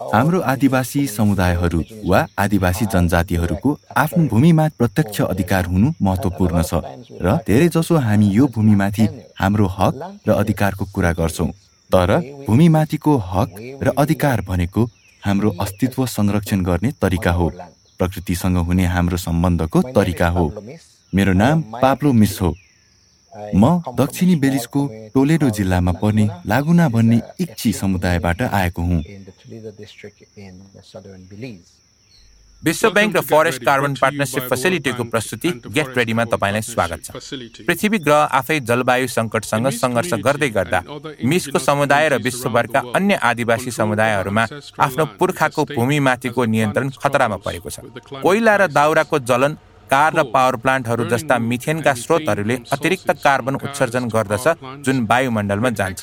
हाम्रो आदिवासी समुदायहरू वा आदिवासी जनजातिहरूको आफ्नो भूमिमा प्रत्यक्ष अधिकार हुनु महत्त्वपूर्ण छ र धेरैजसो हामी यो भूमिमाथि हाम्रो हक र अधिकारको कुरा गर्छौँ। तर भूमिमाथिको हक र अधिकार भनेको हाम्रो अस्तित्व संरक्षण गर्ने तरिका हो। प्रकृतिसँग हुने हाम्रो सम्बन्धको तरिका हो। मेरो नाम पाप्लो मिस हो। म दक्षिणी बेलिसको टोलेडो जिल्लामा पर्ने लागुना भन्ने इक्ची समुदायबाट आएको हुँ। विश्व ब्याङ्क र फरेस्ट कार्बन पार्टनरसिप फेसिलिटीको प्रस्तुति गेट रेडीमा तपाईँलाई स्वागत छ। पृथ्वी ग्रह आफै जलवायु सङ्कटसँग सङ्घर्ष गर्दै गर्दा मिसको समुदाय र विश्वभरका अन्य आदिवासी समुदायहरूमा आफ्नो पुर्खाको भूमिमाथिको नियन्त्रण खतरामा परेको छ। कोइला र दाउराको जलन कार र पावर प्लान्टहरू जस्ता मिथेनका स्रोतहरूले अतिरिक्त कार्बन उत्सर्जन गर्दछ जुन वायुमण्डलमा जान्छ।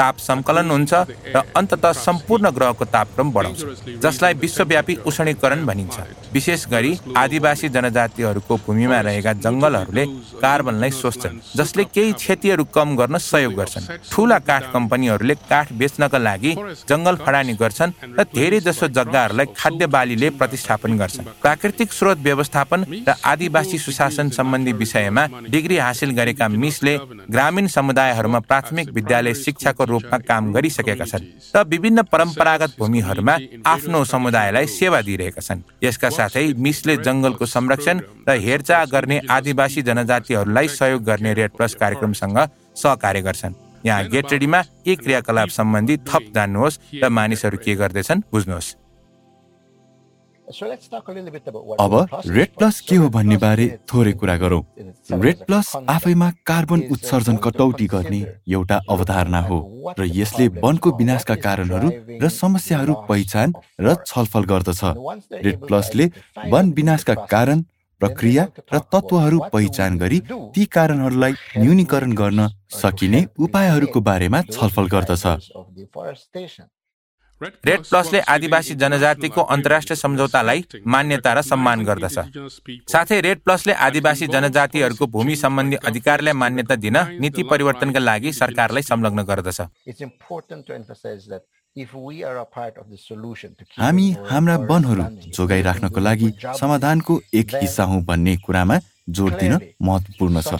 ताप सङ्कलन हुन्छ र अन्तत सम्पूर्ण ग्रहको तापक्रम बढाउँछ जसलाई विश्वव्यापी उष्णीकरण भनिन्छ। विशेष गरी आदिवासी जनजातिहरूको भूमिमा रहेका जङ्गलहरूले कार्बनलाई सोच्छन् जसले केही क्षतिहरू कम गर्न सहयोग गर्छन्। ठुला काठ कम्पनीहरूले काठ बेच्नका लागि जङ्गल फडानी गर्छन् र धेरै जसो जग्गाहरूलाई खाद्य बालीले प्रतिस्थापन गर्छन्। प्राकृतिक स्रोत व्यवस्थापन र आदिवासी सुशासन सम्बन्धी विषयमा डिग्री हासिल गरेका मिसले ग्रामीण समुदायहरूमा प्राथमिक विद्यालय शिक्षाको रूपमा काम गरिसकेका छन् र विभिन्न परम्परागत भूमिहरूमा आफ्नो समुदायलाई सेवा दिइरहेका छन्। यसका साथै मिसले जङ्गलको संरक्षण र हेरचाह गर्ने आदिवासी जनजातिहरूलाई सहयोग गर्ने रेड प्लस कार्यक्रमसँग सहकार्य गर्छन्। यहाँ गेट रेडीमा एक क्रियाकलाप सम्बन्धी थप जान्नुहोस् र मानिसहरू के गर्दैछन् बुझ्नुहोस्। अब रेड प्लस के हो भन्ने बारे थोरै कुरा गरौँ। रेड प्लस आफैमा कार्बन उत्सर्जन कटौती गर्ने एउटा अवधारणा हो र यसले वनको विनाशका कारणहरू र समस्याहरू पहिचान र छलफल गर्दछ। रेड प्लसले वन विनाशका कारण प्रक्रिया र तत्त्वहरू पहिचान गरी ती कारणहरूलाई न्यूनीकरण गर्न सकिने उपायहरूको बारेमा छलफल गर्दछ। रेड प्लसले आदिवासी जनजातिको अन्तर्राष्ट्रिय सम्झौतालाई मान्यता र सम्मान गर्दछ। साथै रेड प्लसले आदिवासी जनजातिहरूको भूमि सम्बन्धी अधिकारलाई मान्यता दिन नीति परिवर्तनका लागि सरकारलाई संलग्न गर्दछ। हामी हाम्रा वनहरू जोगाइराख्नको लागि समाधानको एक हिस्सा हौ भन्ने कुरामा जोड दिन महत्त्वपूर्ण छ।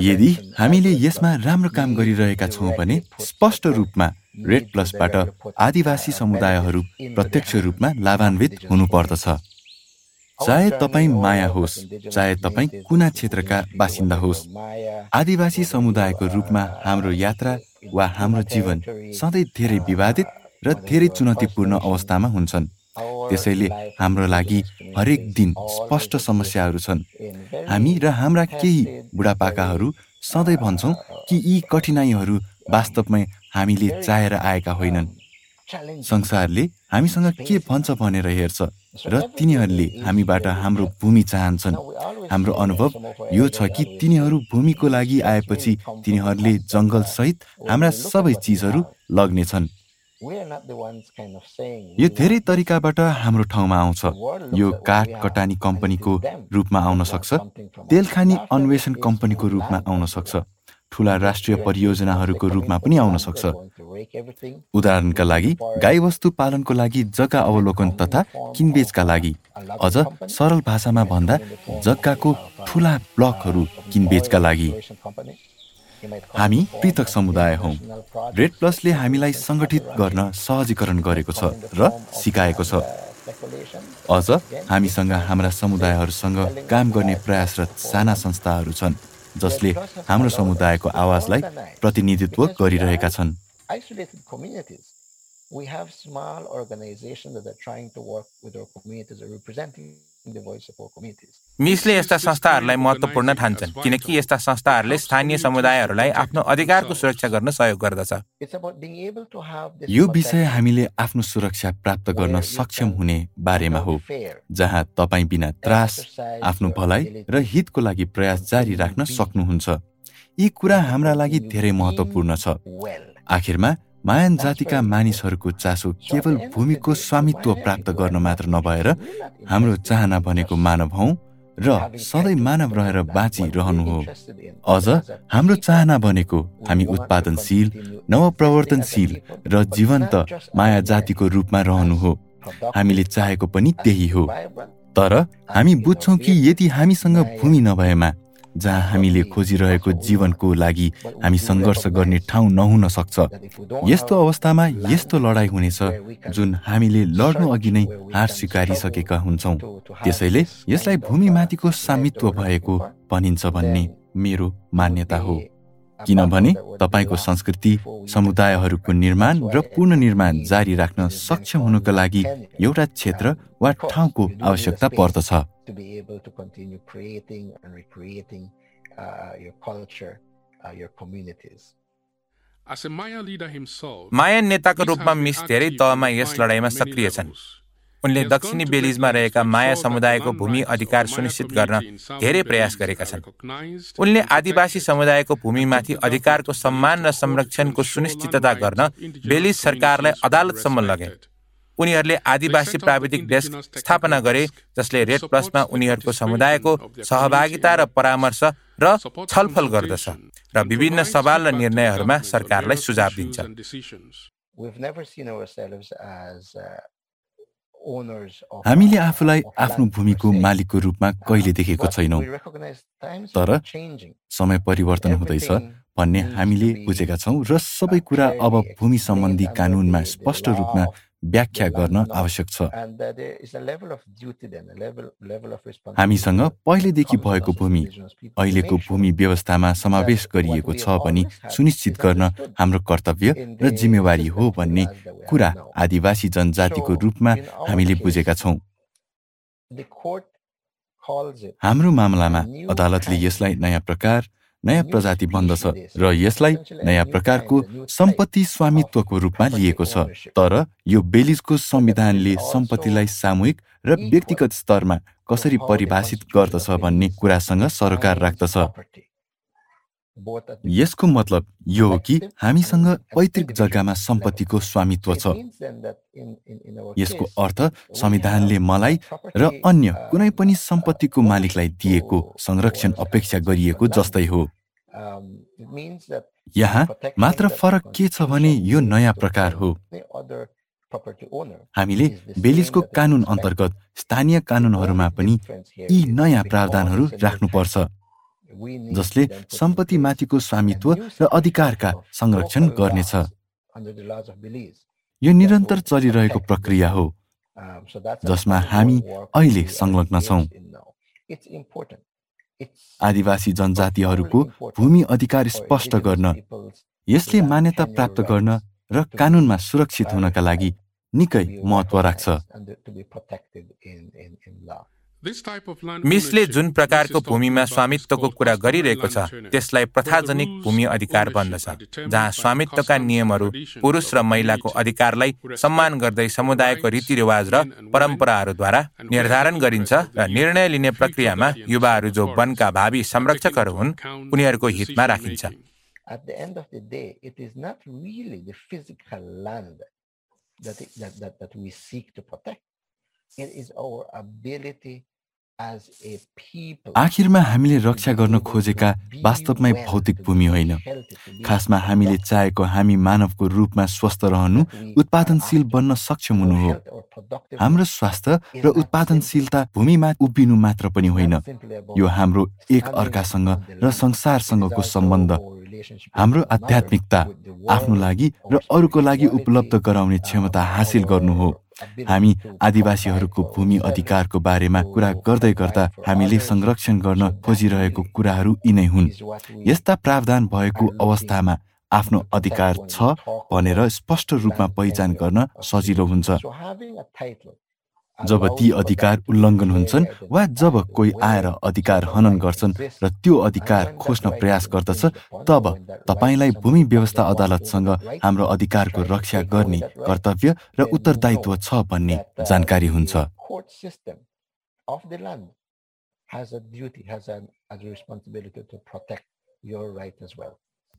यदि हामीले यसमा राम्रो काम गरिरहेका छौँ भने स्पष्ट रूपमा रेड प्लसबाट आदिवासी समुदायहरू प्रत्यक्ष रूपमा लाभान्वित हुनुपर्दछ। चाहे तपाईँ माया होस् चाहे तपाईँ कुना क्षेत्रका बासिन्दा होस् आदिवासी समुदायको रूपमा हाम्रो यात्रा वा हाम्रो जीवन सधैँ धेरै विवादित र धेरै चुनौतीपूर्ण अवस्थामा हुन्छन्। त्यसैले हाम्रो लागि हरेक दिन स्पष्ट समस्याहरू छन्। हामी र हाम्रा केही बुढापाकाहरू सधैँ भन्छौँ कि यी कठिनाइहरू वास्तवमै हामीले चाहेर आएका होइनन्। संसारले हामीसँग के भन्छ भनेर हेर्छ र तिनीहरूले हामीबाट हाम्रो भूमि चाहन्छन्। हाम्रो अनुभव यो छ कि तिनीहरू भूमिको लागि आएपछि तिनीहरूले जङ्गलसहित हाम्रा सबै चिजहरू लग्नेछन्। यो धेरै तरिकाबाट हाम्रो ठाउँमा आउँछ। यो काठ कटानी कम्पनीको रूपमा आउन सक्छ। तेल खानी अन्वेषण कम्पनीको रूपमा आउन सक्छ। ठुला राष्ट्रिय परियोजनाहरूको रूपमा पनि आउन सक्छ। उदाहरणका लागि गाईवस्तु पालनको लागि जग्गा अवलोकन तथा किनबेचका लागि। अझ सरल भाषामा भन्दा जग्गाको ठुला ब्लकहरू किनबेचका लागि। हामी पृथक समुदाय हौ। रेड प्लसले हामीलाई सङ्गठित गर्न सहजीकरण गरेको छ र सिकाएको छ। अझ हामीसँग हाम्रा समुदायहरूसँग काम गर्ने प्रयासरत साना संस्थाहरू छन्। जसले हाम्रो समुदायको आवाजलाई प्रतिनिधित्व गरिरहेका छन् We have small organizations that are trying to work with our communities or representing मिसले यस्ता संस्थाहरूलाई महत्त्वपूर्ण ठान्छन् किनकि यस्ता संस्थाहरूले स्थानीय समुदायहरूलाई आफ्नो अधिकारको सुरक्षा गर्न सहयोग गर्दछ यो विषय हामीले आफ्नो सुरक्षा प्राप्त गर्न सक्षम हुने बारेमा हो जहाँ तपाईँ बिना त्रास आफ्नो भलाइ र हितको लागि प्रयास जारी राख्न सक्नुहुन्छ। यी कुरा हाम्रा लागि धेरै महत्त्वपूर्ण छ। आखिरमा मायन जातिका मानिसहरूको चासो केवल भूमिको स्वामित्व प्राप्त गर्न मात्र नभएर हाम्रो चाहना भनेको मानव हौ र सधैँ मानव रहेर बाँचिरहनु हो। अझ हाम्रो चाहना भनेको हामी उत्पादनशील नवप्रवर्तनशील र जीवन्त माया जातिको रूपमा रहनु हो। हामीले चाहेको पनि त्यही हो। तर हामी बुझ्छौँ कि यदि हामीसँग भूमि नभएमा जहाँ हामीले खोजिरहेको जीवनको लागि हामी सङ्घर्ष गर्ने ठाउँ नहुन सक्छ। यस्तो अवस्थामा यस्तो लडाइँ हुनेछ जुन हामीले लड्नु अघि नै हार स्वीकारिसकेका हुन्छौँ। त्यसैले यसलाई भूमिमाथिको सामित्व भएको भनिन्छ भन्ने मेरो मान्यता हो। किनभने तपाईँको संस्कृति समुदायहरूको निर्माण र पुननिर्माण जारी राख्न सक्षम हुनुका लागि एउटा क्षेत्र वा ठाउँको आवश्यकता पर्दछ। माया नेताको रूपमा मिस धेरै तहमा यस लडाइँमा सक्रिय छन् उनले दक्षिणी बेलिजमा रहेका माया समुदायको भूमि अधिकार सुनिश्चित गर्न धेरै प्रयास गरेका छन् उनले आदिवासी समुदायको भूमिमाथि अधिकारको सम्मान र संरक्षणको सुनिश्चितता गर्न बेलिज सरकारलाई अदालतसम्म लगे उनीहरूले आदिवासी प्राविधिक डेस्क स्थापना गरे जसले रेड प्लसमा उनीहरूको समुदायको सहभागिता र परामर्श र छलफल गर्दछ र विभिन्न सवाल र निर्णयहरूमा सरकारलाई सुझाव दिन्छ। हामीले आफूलाई आफ्नो भूमिको मालिकको रूपमा कहिले देखेको छैनौँ। तर समय परिवर्तन हुँदैछ भन्ने हामीले बुझेका छौँ र सबै कुरा अब भूमि सम्बन्धी कानुनमा स्पष्ट रूपमा व्याख्या गर्न आवश्यक छ। हामीसँग पहिलेदेखि भएको भूमि अहिलेको भूमि व्यवस्थामा समावेश गरिएको छ भनी सुनिश्चित गर्न हाम्रो कर्तव्य र जिम्मेवारी हो भन्ने कुरा आदिवासी जनजातिको रूपमा हामीले बुझेका छौँ। हाम्रो मामलामा अदालतले यसलाई नयाँ प्रकार नयाँ प्रजाति बन्दछ र यसलाई नयाँ प्रकारको सम्पत्ति स्वामित्वको रूपमा लिएको छ। तर यो बेलिजको संविधानले सम्पत्तिलाई सामूहिक र व्यक्तिगत स्तरमा कसरी परिभाषित गर्दछ भन्ने कुरासँग सरोकार राख्दछ। यसको मतलब यो हो कि हामीसँग पैतृक जग्गामा सम्पत्तिको स्वामित्व छ। यसको अर्थ संविधानले मलाई र अन्य कुनै पनि सम्पत्तिको मालिकलाई दिएको संरक्षण अपेक्षा गरिएको जस्तै हो। यहाँ मात्र फरक के छ भने यो नयाँ प्रकार हो। हामीले बेलिजको कानुन अन्तर्गत स्थानीय कानुनहरूमा पनि यी नयाँ प्रावधानहरू राख्नुपर्छ। जसले सम्पत्तिमाथिको स्वामित्व र अधिकारका संरक्षण गर्नेछ। यो निरन्तर चलिरहेको प्रक्रिया हो जसमा हामी अहिले संलग्न छौँ। आदिवासी जनजातिहरूको भूमि अधिकार स्पष्ट गर्न यसले मान्यता प्राप्त गर्न र कानुनमा सुरक्षित हुनका लागि निकै महत्व राख्छ। मिसले जुन प्रकारको भूमिमा स्वामित्वको कुरा गरिरहेको छ त्यसलाई प्रथाजनिक भूमि अधिकार भन्दछ जहाँ स्वामित्वका नियमहरू पुरुष र महिलाको अधिकारलाई सम्मान गर्दै समुदायको रीतिरिवाज र परम्पराहरूद्वारा निर्धारण गरिन्छ र निर्णय लिने प्रक्रियामा युवाहरू जो वनका भावी संरक्षकहरू हुन् उनीहरूको हितमा राखिन्छ। आखिरमा हामीले रक्षा गर्न खोजेका वास्तवमै भौतिक भूमि होइन। खासमा हामीले चाहेको हामी मानवको रूपमा स्वस्थ रहनु उत्पादनशील बन्न सक्षम हुनु हो। हाम्रो स्वास्थ्य र उत्पादनशीलता भूमिमा उभिनु मात्र पनि होइन। यो हाम्रो एक अर्कासँग र संसारसँगको सम्बन्ध। हाम्रो आध्यात्मिकता आफ्नो लागि र अरूको लागि उपलब्ध गराउने क्षमता हासिल गर्नु हो। हामी आदिवासीहरूको भूमि अधिकारको बारेमा कुरा गर्दै गर्दा हामीले संरक्षण गर्न खोजिरहेको कुराहरू यिनै हुन्। यस्ता प्रावधान भएको अवस्थामा आफ्नो अधिकार छ भनेर स्पष्ट रूपमा पहिचान गर्न सजिलो हुन्छ। जब ती अधिकार उल्लङ्घन हुन्छन् वा जब कोही आएर अधिकार हनन गर्छन् र त्यो अधिकार खोज्न प्रयास गर्दछ तब तपाईँलाई भूमि व्यवस्था अदालतसँग हाम्रो अधिकारको रक्षा गर्ने कर्तव्य र उत्तरदायित्व छ भन्ने जानकारी हुन्छ।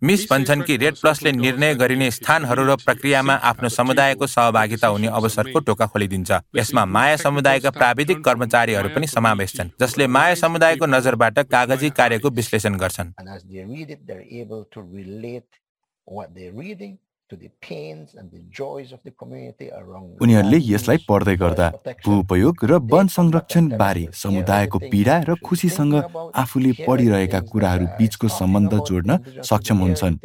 मिस भन्छन् कि रेड प्लसले निर्णय गरिने स्थानहरू र प्रक्रियामा आफ्नो समुदायको सहभागिता हुने अवसरको टोका खोलिदिन्छ। यसमा माया समुदायका प्राविधिक कर्मचारीहरू पनि समावेश छन् जसले माया समुदायको नजरबाट कागजी कार्यको विश्लेषण गर्छन्। उनीहरूले यसलाई पढ्दै गर्दा भूपयोग र वन संरक्षण बारे समुदायको पीडा र खुसीसँग आफूले पढिरहेका कुराहरू बीचको सम्बन्ध जोड्न सक्षम हुन्छन्।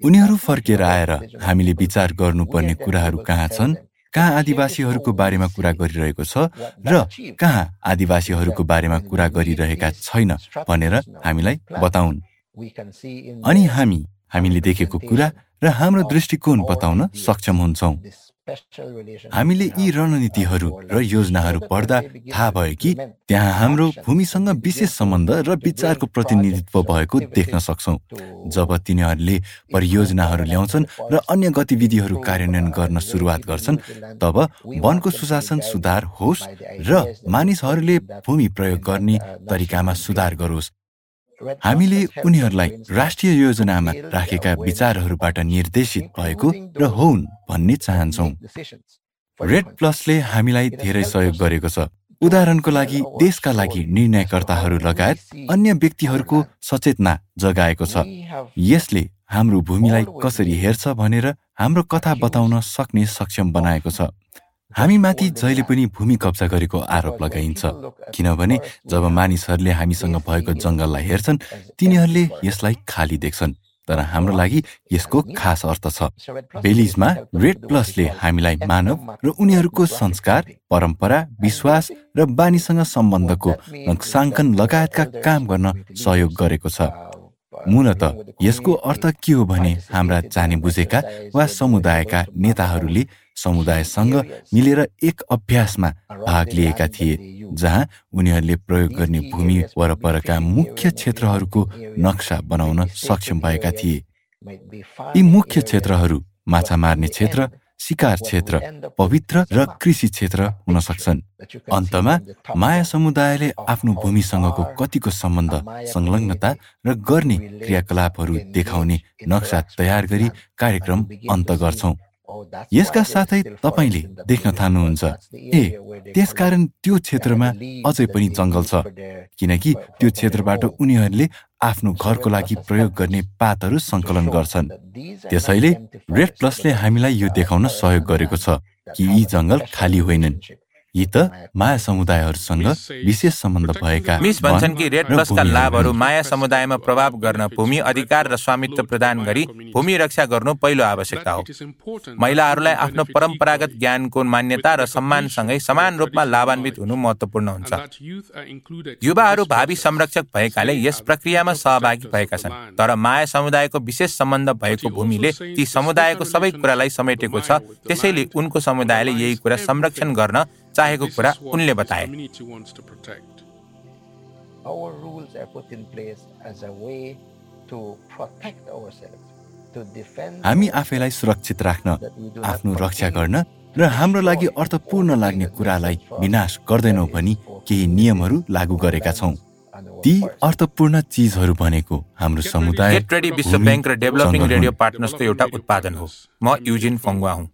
उनीहरू फर्केर आएर हामीले विचार गर्नुपर्ने कुराहरू कहाँ छन्? कहाँ आदिवासीहरूको बारेमा कुरा गरिरहेको छ? र कहाँ आदिवासीहरूको बारेमा कुरा गरिरहेका छैन भनेर हामीलाई बताउन्। अनि हामी हामीले देखेको कुरा र हाम्रो दृष्टिकोण बताउन सक्षम हुन्छौँ। हामीले यी रणनीतिहरू र योजनाहरू पढ्दा थाहा भयो कि त्यहाँ हाम्रो भूमिसँग विशेष सम्बन्ध र विचारको प्रतिनिधित्व भएको देख्न सक्छौँ। जब तिनीहरूले परियोजनाहरू ल्याउँछन् र अन्य गतिविधिहरू कार्यान्वयन गर्न सुरुवात गर्छन् तब वनको सुशासन सुधार होस् र मानिसहरूले भूमि प्रयोग गर्ने तरिकामा सुधार गरोस्। हामीले उनीहरूलाई राष्ट्रिय योजनामा राखेका विचारहरूबाट निर्देशित भएको र होउन् भन्ने चाहन्छौँ। रेड प्लसले हामीलाई धेरै सहयोग गरेको छ। उदाहरणको लागि देशका लागि निर्णयकर्ताहरू लगायत अन्य व्यक्तिहरूको सचेतना जगाएको छ। यसले हाम्रो भूमिलाई कसरी हेर्छ भनेर हाम्रो कथा बताउन सक्ने सक्षम बनाएको छ। हामीमाथि जहिले पनि भूमि कब्जा गरेको आरोप लगाइन्छ। किनभने जब मानिसहरूले हामीसँग भएको जङ्गललाई हेर्छन् तिनीहरूले यसलाई खाली देख्छन्। तर हाम्रो लागि यसको खास अर्थ छ। बेलिजमा रेड प्लसले हामीलाई मानव र उनीहरूको संस्कार परम्परा विश्वास र बानीसँग सम्बन्धको नक्साङ्कन लगायतका काम गर्न सहयोग गरेको छ। मूलत यसको अर्थ के हो भने हाम्रा जाने बुझेका वा समुदायका नेताहरूले समुदायसँग मिलेर एक अभ्यासमा भाग लिएका थिए जहाँ उनीहरूले प्रयोग गर्ने भूमि वरपरका मुख्य क्षेत्रहरूको नक्सा बनाउन सक्षम भएका थिए। यी मुख्य क्षेत्रहरू माछा मार्ने क्षेत्र शिकार क्षेत्र पवित्र र कृषि क्षेत्र हुन सक्छन्। अन्तमा माया समुदायले आफ्नो भूमिसँगको कतिको सम्बन्ध संलग्नता र गर्ने क्रियाकलापहरू देखाउने नक्सा तयार गरी कार्यक्रम अन्त गर्छौं। यसका साथै तपाईँले देख्न थाल्नुहुन्छ ए त्यसकारण त्यो क्षेत्रमा अझै पनि जङ्गल छ। किनकि त्यो क्षेत्रबाट उनीहरूले आफ्नो घरको लागि प्रयोग गर्ने पातहरू सङ्कलन गर्छन्। त्यसैले रेड प्लसले हामीलाई यो देखाउन सहयोग गरेको छ कि यी जङ्गल खाली होइनन्। यी त माया समुदायहरूसँग विशेष सम्बन्ध भएका मिस भन्छन् कि रेड प्लसका लाभहरू माया समुदायमा प्रभाव गर्न भूमि अधिकार र स्वामित्व प्रदान गरी भूमि रक्षा गर्नु पहिलो आवश्यकता हो। महिलाहरूलाई आफ्नो परम्परागत ज्ञानको मान्यता र सम्मानसँगै समान रूपमा लाभान्वित हुनु महत्वपूर्ण हुन्छ। युवाहरू भावी संरक्षक भएकाले यस प्रक्रियामा सहभागी भएका छन् तर माया समुदायको विशेष सम्बन्ध भएको भूमिले ती समुदायको सबै कुरालाई समेटेको छ। त्यसैले उनको समुदायले यही कुरा संरक्षण गर्न चाहेको कुरा उनले बताए। हामी आफैलाई सुरक्षित राख्न आफ्नो रक्षा गर्न र हाम्रो लागि अर्थपूर्ण लाग्ने कुरालाई विनाश गर्दैनौ भनी केही नियमहरू लागू गरेका छौँ। ती अर्थपूर्ण चिजहरू भनेको हाम्रो समुदाय विश्व ब्याङ्क र डेभलपिङ रेडियो पार्टनर्सको एउटा उत्पादन हो म युजिन फङ्गुवा हुँ।